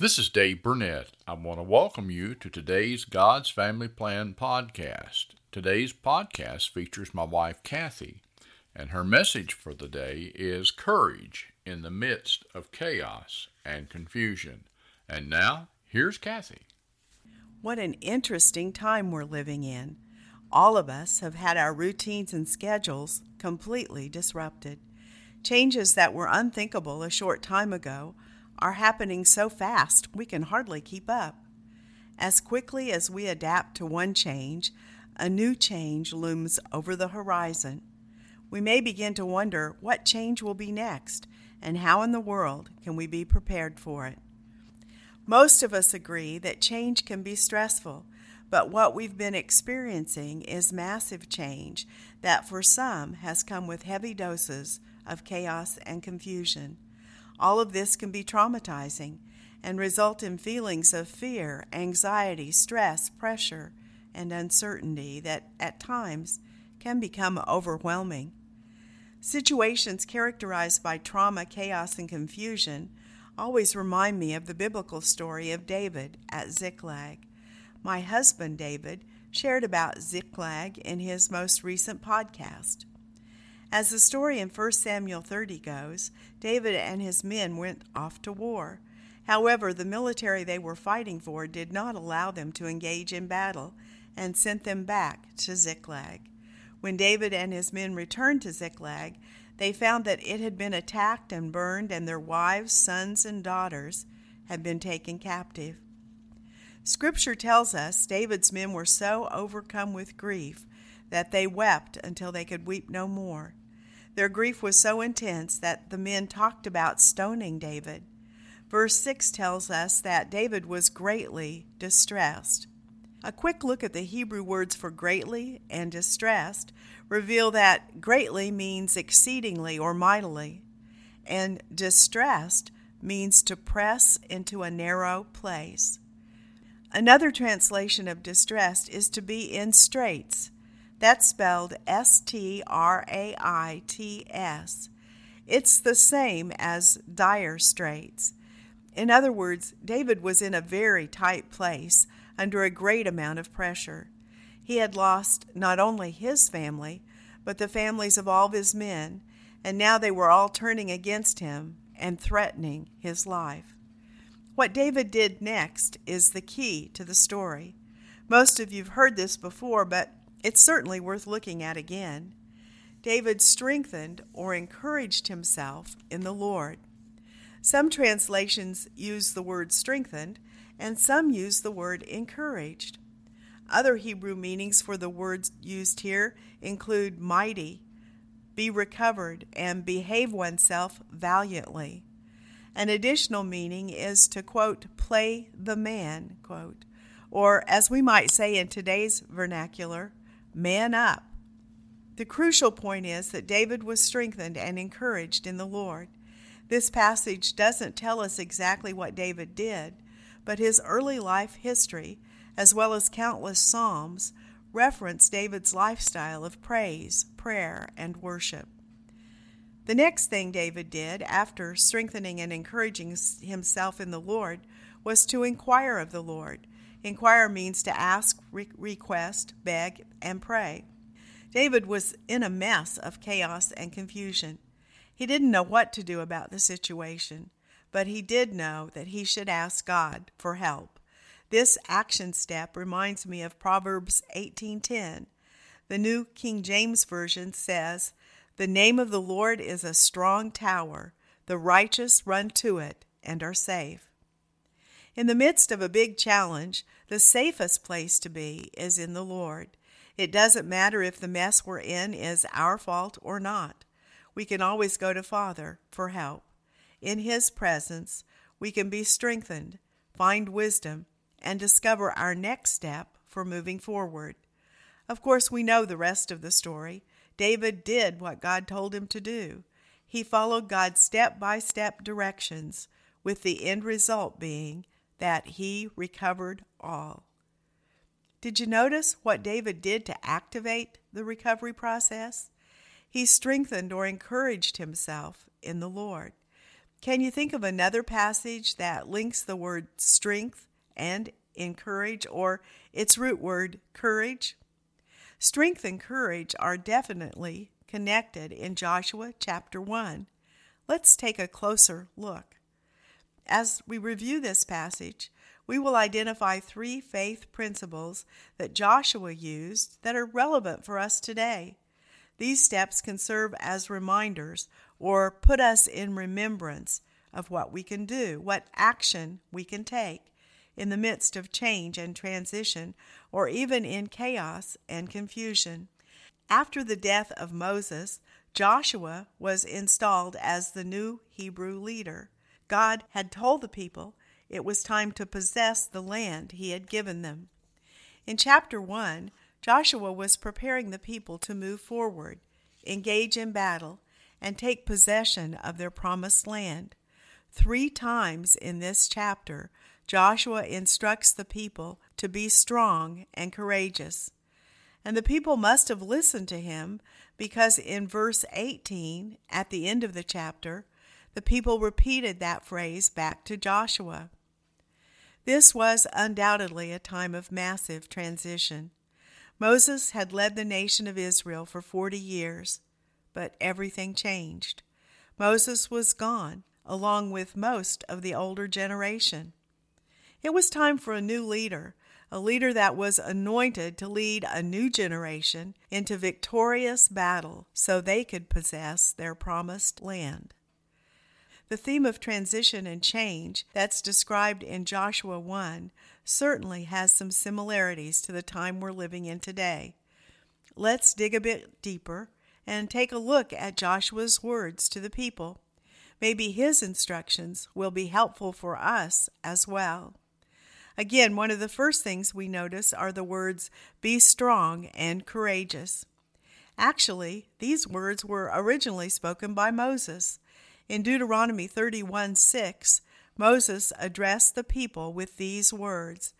This is Dave Burnett. I want to welcome you to today's God's Family Plan podcast. Today's podcast features my wife Kathy, and her message for the day is courage in the midst of chaos and confusion. And now, here's Kathy. What an interesting time we're living in. All of us have had our routines and schedules completely disrupted. Changes that were unthinkable a short time ago are happening so fast we can hardly keep up. As quickly as we adapt to one change, a new change looms over the horizon. We may begin to wonder what change will be next and how in the world can we be prepared for it. Most of us agree that change can be stressful, but what we've been experiencing is massive change that for some has come with heavy doses of chaos and confusion. All of this can be traumatizing and result in feelings of fear, anxiety, stress, pressure, and uncertainty that at times can become overwhelming. Situations characterized by trauma, chaos, and confusion always remind me of the biblical story of David at Ziklag. My husband, David, shared about Ziklag in his most recent podcast. As the story in 1 Samuel 30 goes, David and his men went off to war. However, the military they were fighting for did not allow them to engage in battle and sent them back to Ziklag. When David and his men returned to Ziklag, they found that it had been attacked and burned, and their wives, sons, and daughters had been taken captive. Scripture tells us David's men were so overcome with grief that they wept until they could weep no more. Their grief was so intense that the men talked about stoning David. Verse 6 tells us that David was greatly distressed. A quick look at the Hebrew words for greatly and distressed reveal that greatly means exceedingly or mightily, and distressed means to press into a narrow place. Another translation of distressed is to be in straits. That's spelled S T R A I T S. It's the same as dire straits. In other words, David was in a very tight place under a great amount of pressure. He had lost not only his family, but the families of all of his men, and now they were all turning against him and threatening his life. What David did next is the key to the story. Most of you've heard this before, but it's certainly worth looking at again. David strengthened or encouraged himself in the Lord. Some translations use the word strengthened, and some use the word encouraged. Other Hebrew meanings for the words used here include mighty, be recovered, and behave oneself valiantly. An additional meaning is to, quote, play the man, quote, or as we might say in today's vernacular, man up. The crucial point is that David was strengthened and encouraged in the Lord. This passage doesn't tell us exactly what David did, but his early life history as well as countless psalms, reference David's lifestyle of praise, prayer, and worship. The next thing David did after strengthening and encouraging himself in the Lord was to inquire of the Lord. Inquire means to ask, re- request, beg, and pray. David was in a mess of chaos and confusion. He didn't know what to do about the situation, but he did know that he should ask God for help. This action step reminds me of Proverbs 18:10. The New King James Version says, "The name of the Lord is a strong tower; the righteous run to it and are safe." In the midst of a big challenge, the safest place to be is in the Lord. It doesn't matter if the mess we're in is our fault or not. We can always go to Father for help. In His presence, we can be strengthened, find wisdom, and discover our next step for moving forward. Of course, we know the rest of the story. David did what God told him to do. He followed God's step by step directions, with the end result being that he recovered all. Did you notice what David did to activate the recovery process? He strengthened or encouraged himself in the Lord. Can you think of another passage that links the word strength and encourage or its root word courage? Strength and courage are definitely connected in Joshua chapter 1. Let's take a closer look. As we review this passage, we will identify three faith principles that Joshua used that are relevant for us today. These steps can serve as reminders or put us in remembrance of what we can do, what action we can take in the midst of change and transition, or even in chaos and confusion. After the death of Moses, Joshua was installed as the new Hebrew leader. God had told the people it was time to possess the land he had given them. In chapter 1, Joshua was preparing the people to move forward, engage in battle, and take possession of their promised land. Three times in this chapter, Joshua instructs the people to be strong and courageous. And the people must have listened to him because in verse 18, at the end of the chapter, the people repeated that phrase back to Joshua. This was undoubtedly a time of massive transition. Moses had led the nation of Israel for 40 years, but everything changed. Moses was gone, along with most of the older generation. It was time for a new leader, a leader that was anointed to lead a new generation into victorious battle so they could possess their promised land. The theme of transition and change that's described in Joshua 1 certainly has some similarities to the time we're living in today. Let's dig a bit deeper and take a look at Joshua's words to the people. Maybe his instructions will be helpful for us as well. Again, one of the first things we notice are the words be strong and courageous. Actually, these words were originally spoken by Moses. In Deuteronomy 31 6, Moses addressed the people with these words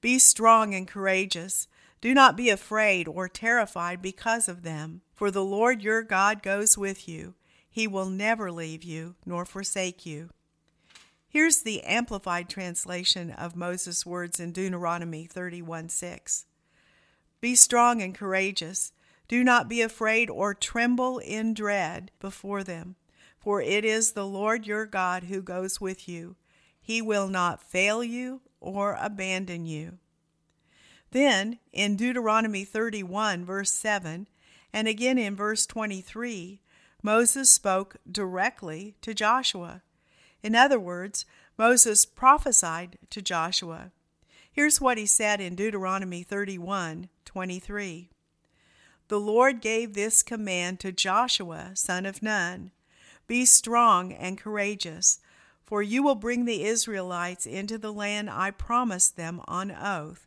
Be strong and courageous. Do not be afraid or terrified because of them, for the Lord your God goes with you. He will never leave you nor forsake you. Here's the amplified translation of Moses' words in Deuteronomy 31 6. Be strong and courageous. Do not be afraid or tremble in dread before them, for it is the Lord your God who goes with you. He will not fail you or abandon you. Then, in Deuteronomy 31, verse 7, and again in verse 23, Moses spoke directly to Joshua. In other words, Moses prophesied to Joshua. Here's what he said in Deuteronomy 31 23. The Lord gave this command to Joshua, son of Nun Be strong and courageous, for you will bring the Israelites into the land I promised them on oath,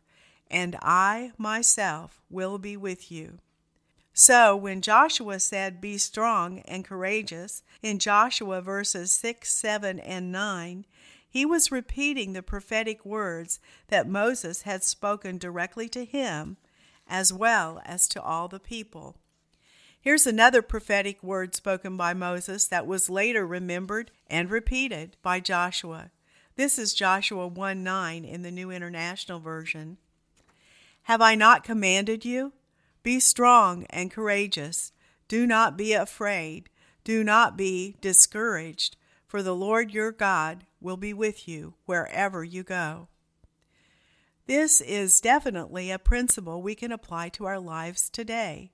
and I myself will be with you. So when Joshua said, Be strong and courageous, in Joshua verses 6, 7, and 9, he was repeating the prophetic words that Moses had spoken directly to him as well as to all the people. Here's another prophetic word spoken by Moses that was later remembered and repeated by Joshua. This is Joshua 1 9 in the New International Version. Have I not commanded you? Be strong and courageous. Do not be afraid. Do not be discouraged, for the Lord your God will be with you wherever you go. This is definitely a principle we can apply to our lives today.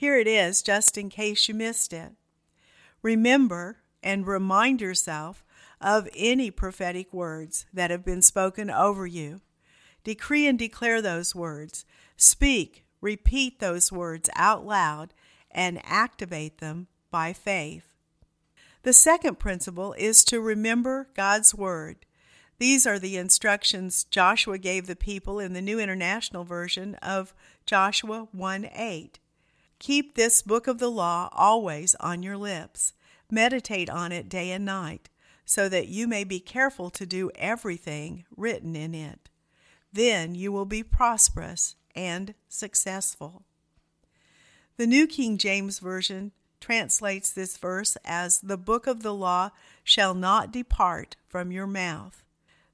Here it is, just in case you missed it. Remember and remind yourself of any prophetic words that have been spoken over you. Decree and declare those words. Speak, repeat those words out loud, and activate them by faith. The second principle is to remember God's Word. These are the instructions Joshua gave the people in the New International Version of Joshua 1 8. Keep this book of the law always on your lips. Meditate on it day and night, so that you may be careful to do everything written in it. Then you will be prosperous and successful. The New King James Version translates this verse as the book of the law shall not depart from your mouth.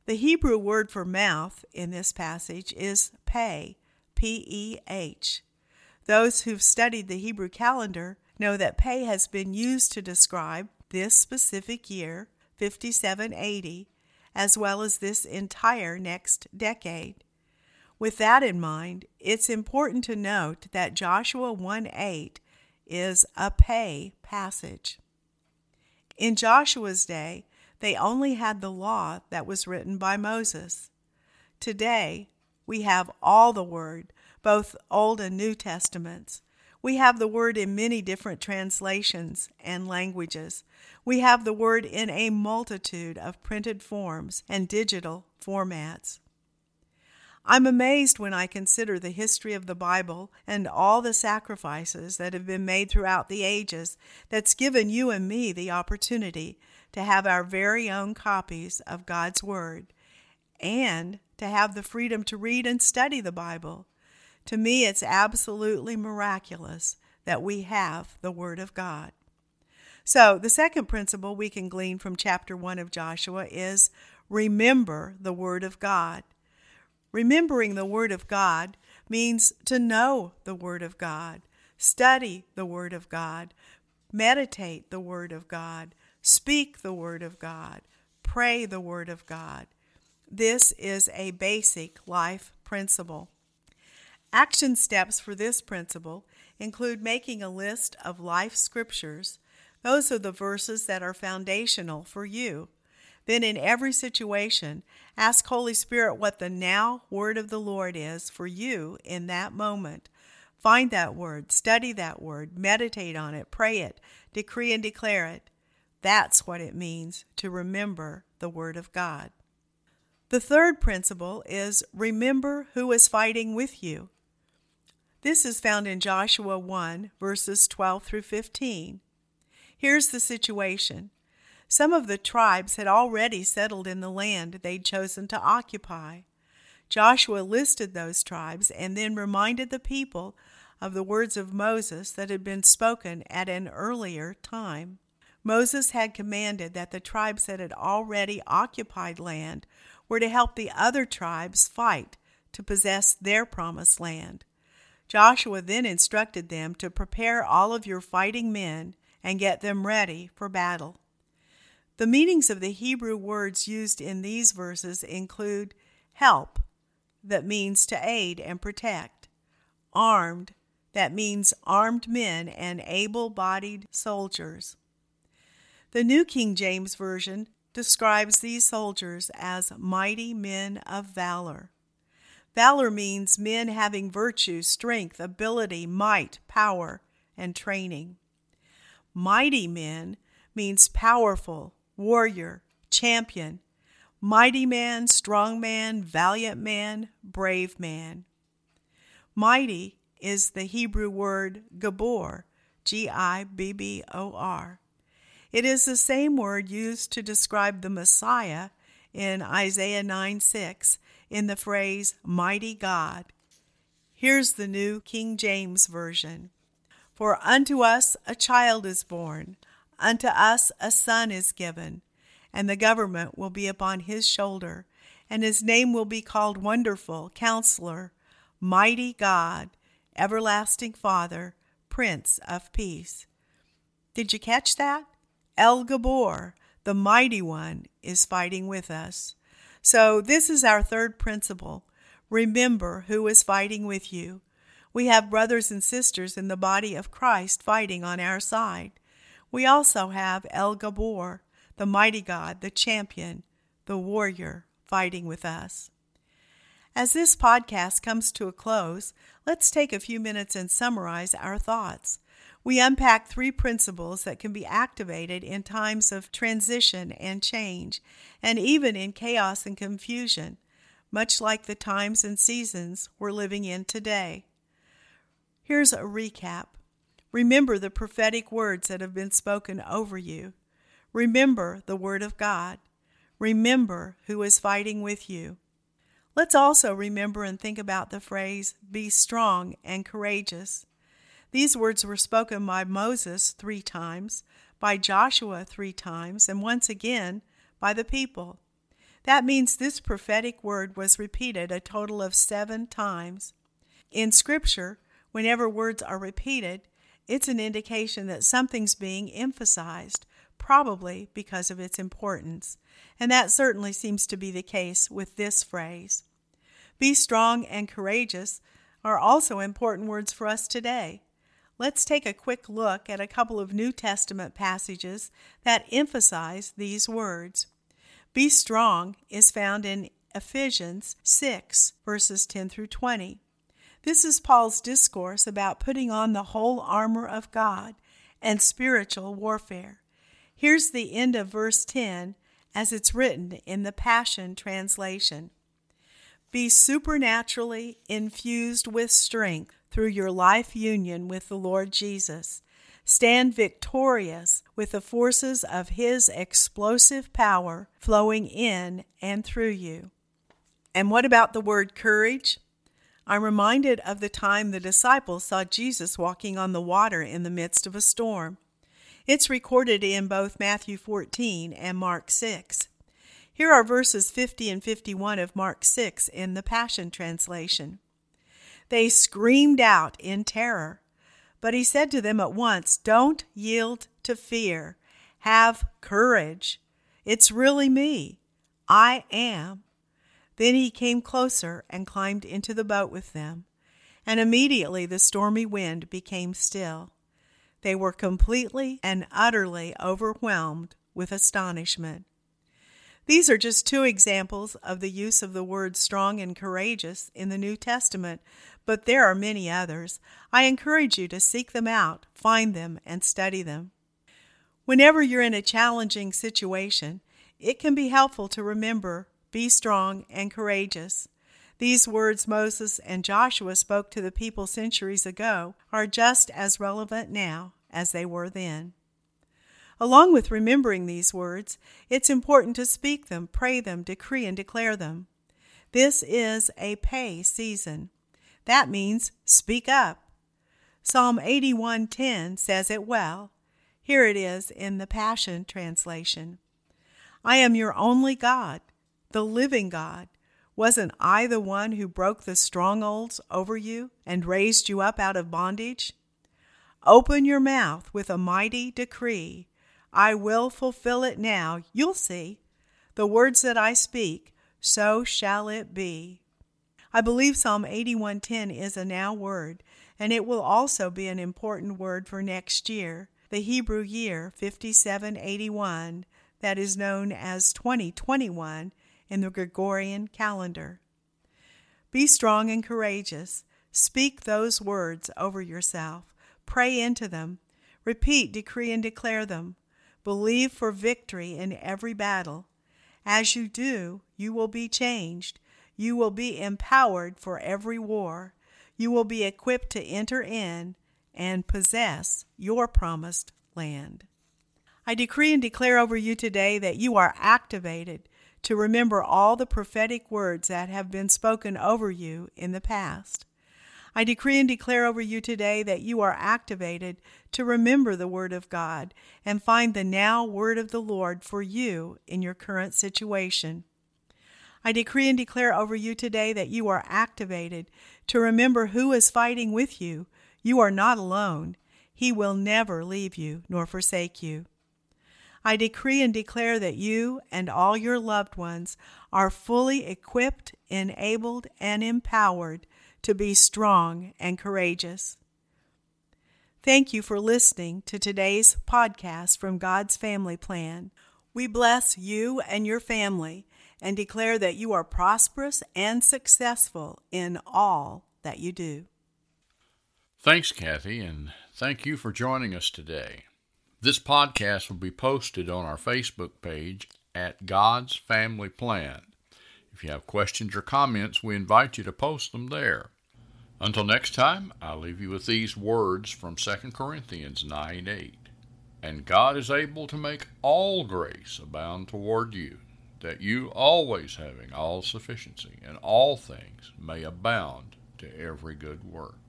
The Hebrew word for mouth in this passage is peh, P E H. Those who've studied the Hebrew calendar know that peh has been used to describe this specific year, 5780, as well as this entire next decade. With that in mind, it's important to note that Joshua 1 8 is a peh passage. In Joshua's day, they only had the law that was written by Moses. Today, we have all the Word, both Old and New Testaments. We have the Word in many different translations and languages. We have the Word in a multitude of printed forms and digital formats. I'm amazed when I consider the history of the Bible and all the sacrifices that have been made throughout the ages that's given you and me the opportunity to have our very own copies of God's Word and to have the freedom to read and study the Bible. To me, it's absolutely miraculous that we have the Word of God. So, the second principle we can glean from chapter 1 of Joshua is remember the Word of God. Remembering the Word of God means to know the Word of God, study the Word of God, meditate the Word of God, speak the Word of God, pray the Word of God. This is a basic life principle. Action steps for this principle include making a list of life scriptures. Those are the verses that are foundational for you. Then, in every situation, ask Holy Spirit what the now word of the Lord is for you in that moment. Find that word, study that word, meditate on it, pray it, decree and declare it. That's what it means to remember the Word of God. The third principle is remember who is fighting with you. This is found in Joshua 1, verses 12 through 15. Here's the situation some of the tribes had already settled in the land they'd chosen to occupy. Joshua listed those tribes and then reminded the people of the words of Moses that had been spoken at an earlier time. Moses had commanded that the tribes that had already occupied land were to help the other tribes fight to possess their promised land. Joshua then instructed them to prepare all of your fighting men and get them ready for battle. The meanings of the Hebrew words used in these verses include help, that means to aid and protect, armed, that means armed men and able bodied soldiers. The New King James Version describes these soldiers as mighty men of valor. Valor means men having virtue, strength, ability, might, power, and training. Mighty men means powerful, warrior, champion, mighty man, strong man, valiant man, brave man. Mighty is the Hebrew word Gibor, G I B B O R. It is the same word used to describe the Messiah in Isaiah 9 6 in the phrase mighty God. Here's the New King James Version For unto us a child is born Unto us a son is given, and the government will be upon his shoulder, and his name will be called Wonderful, Counselor, Mighty God, Everlasting Father, Prince of Peace. Did you catch that? El Gibor, the Mighty One, is fighting with us. So, this is our third principle. Remember who is fighting with you. We have brothers and sisters in the body of Christ fighting on our side. We also have El Gibor, the mighty God, the champion, the warrior fighting with us. As this podcast comes to a close, let's take a few minutes and summarize our thoughts. We unpack three principles that can be activated in times of transition and change, and even in chaos and confusion, much like the times and seasons we're living in today. Here's a recap Remember the prophetic words that have been spoken over you. Remember the Word of God. Remember who is fighting with you. Let's also remember and think about the phrase, be strong and courageous. These words were spoken by Moses three times, by Joshua three times, and once again by the people. That means this prophetic word was repeated a total of seven times. In Scripture, whenever words are repeated, it's an indication that something's being emphasized, probably because of its importance. And that certainly seems to be the case with this phrase. Be strong and courageous are also important words for us today. Let's take a quick look at a couple of New Testament passages that emphasize these words. Be strong is found in Ephesians 6, verses 10 through 20. This is Paul's discourse about putting on the whole armor of God and spiritual warfare. Here's the end of verse 10 as it's written in the Passion Translation. Be supernaturally infused with strength through your life union with the Lord Jesus. Stand victorious with the forces of His explosive power flowing in and through you. And what about the word courage? I'm reminded of the time the disciples saw Jesus walking on the water in the midst of a storm. It's recorded in both Matthew 14 and Mark 6. Here are verses 50 and 51 of Mark 6 in the Passion Translation. They screamed out in terror. But he said to them at once, Don't yield to fear. Have courage. It's really me. I am. Then he came closer and climbed into the boat with them. And immediately the stormy wind became still. They were completely and utterly overwhelmed with astonishment. These are just two examples of the use of the word strong and courageous in the New Testament, but there are many others. I encourage you to seek them out, find them, and study them. Whenever you're in a challenging situation, it can be helpful to remember be strong and courageous. These words Moses and Joshua spoke to the people centuries ago are just as relevant now as they were then. Along with remembering these words, it's important to speak them, pray them, decree, and declare them. This is a peh season. That means speak up. Psalm 81:10 says it well. Here it is in the Passion translation. I am your only God, the living God. Wasn't I the one who broke the strongholds over you and raised you up out of bondage? Open your mouth with a mighty decree. I will fulfill it now. You'll see. The words that I speak, so shall it be. I believe Psalm 81:10 is a now word, and it will also be an important word for next year, the Hebrew year 5781, that is known as 2021 in the Gregorian calendar. Be strong and courageous. Speak those words over yourself. Pray into them. Repeat, decree, and declare them. Believe for victory in every battle. As you do, you will be changed. You will be empowered for every war. You will be equipped to enter in and possess your promised land. I decree and declare over you today that you are activated to remember all the prophetic words that have been spoken over you in the past. I decree and declare over you today that you are activated to remember the Word of God and find the now Word of the Lord for you in your current situation. I decree and declare over you today that you are activated to remember who is fighting with you. You are not alone. He will never leave you nor forsake you. I decree and declare that you and all your loved ones are fully equipped, enabled, and empowered to be strong and courageous. Thank you for listening to today's podcast from God's Family Plan. We bless you and your family and declare that you are prosperous and successful in all that you do. Thanks, Kathy, and thank you for joining us today. This podcast will be posted on our Facebook page at God's Family Plan. If you have questions or comments, we invite you to post them there. Until next time, I'll leave you with these words from 2 Corinthians 9 8. And God is able to make all grace abound toward you, that you always having all sufficiency in all things may abound to every good work.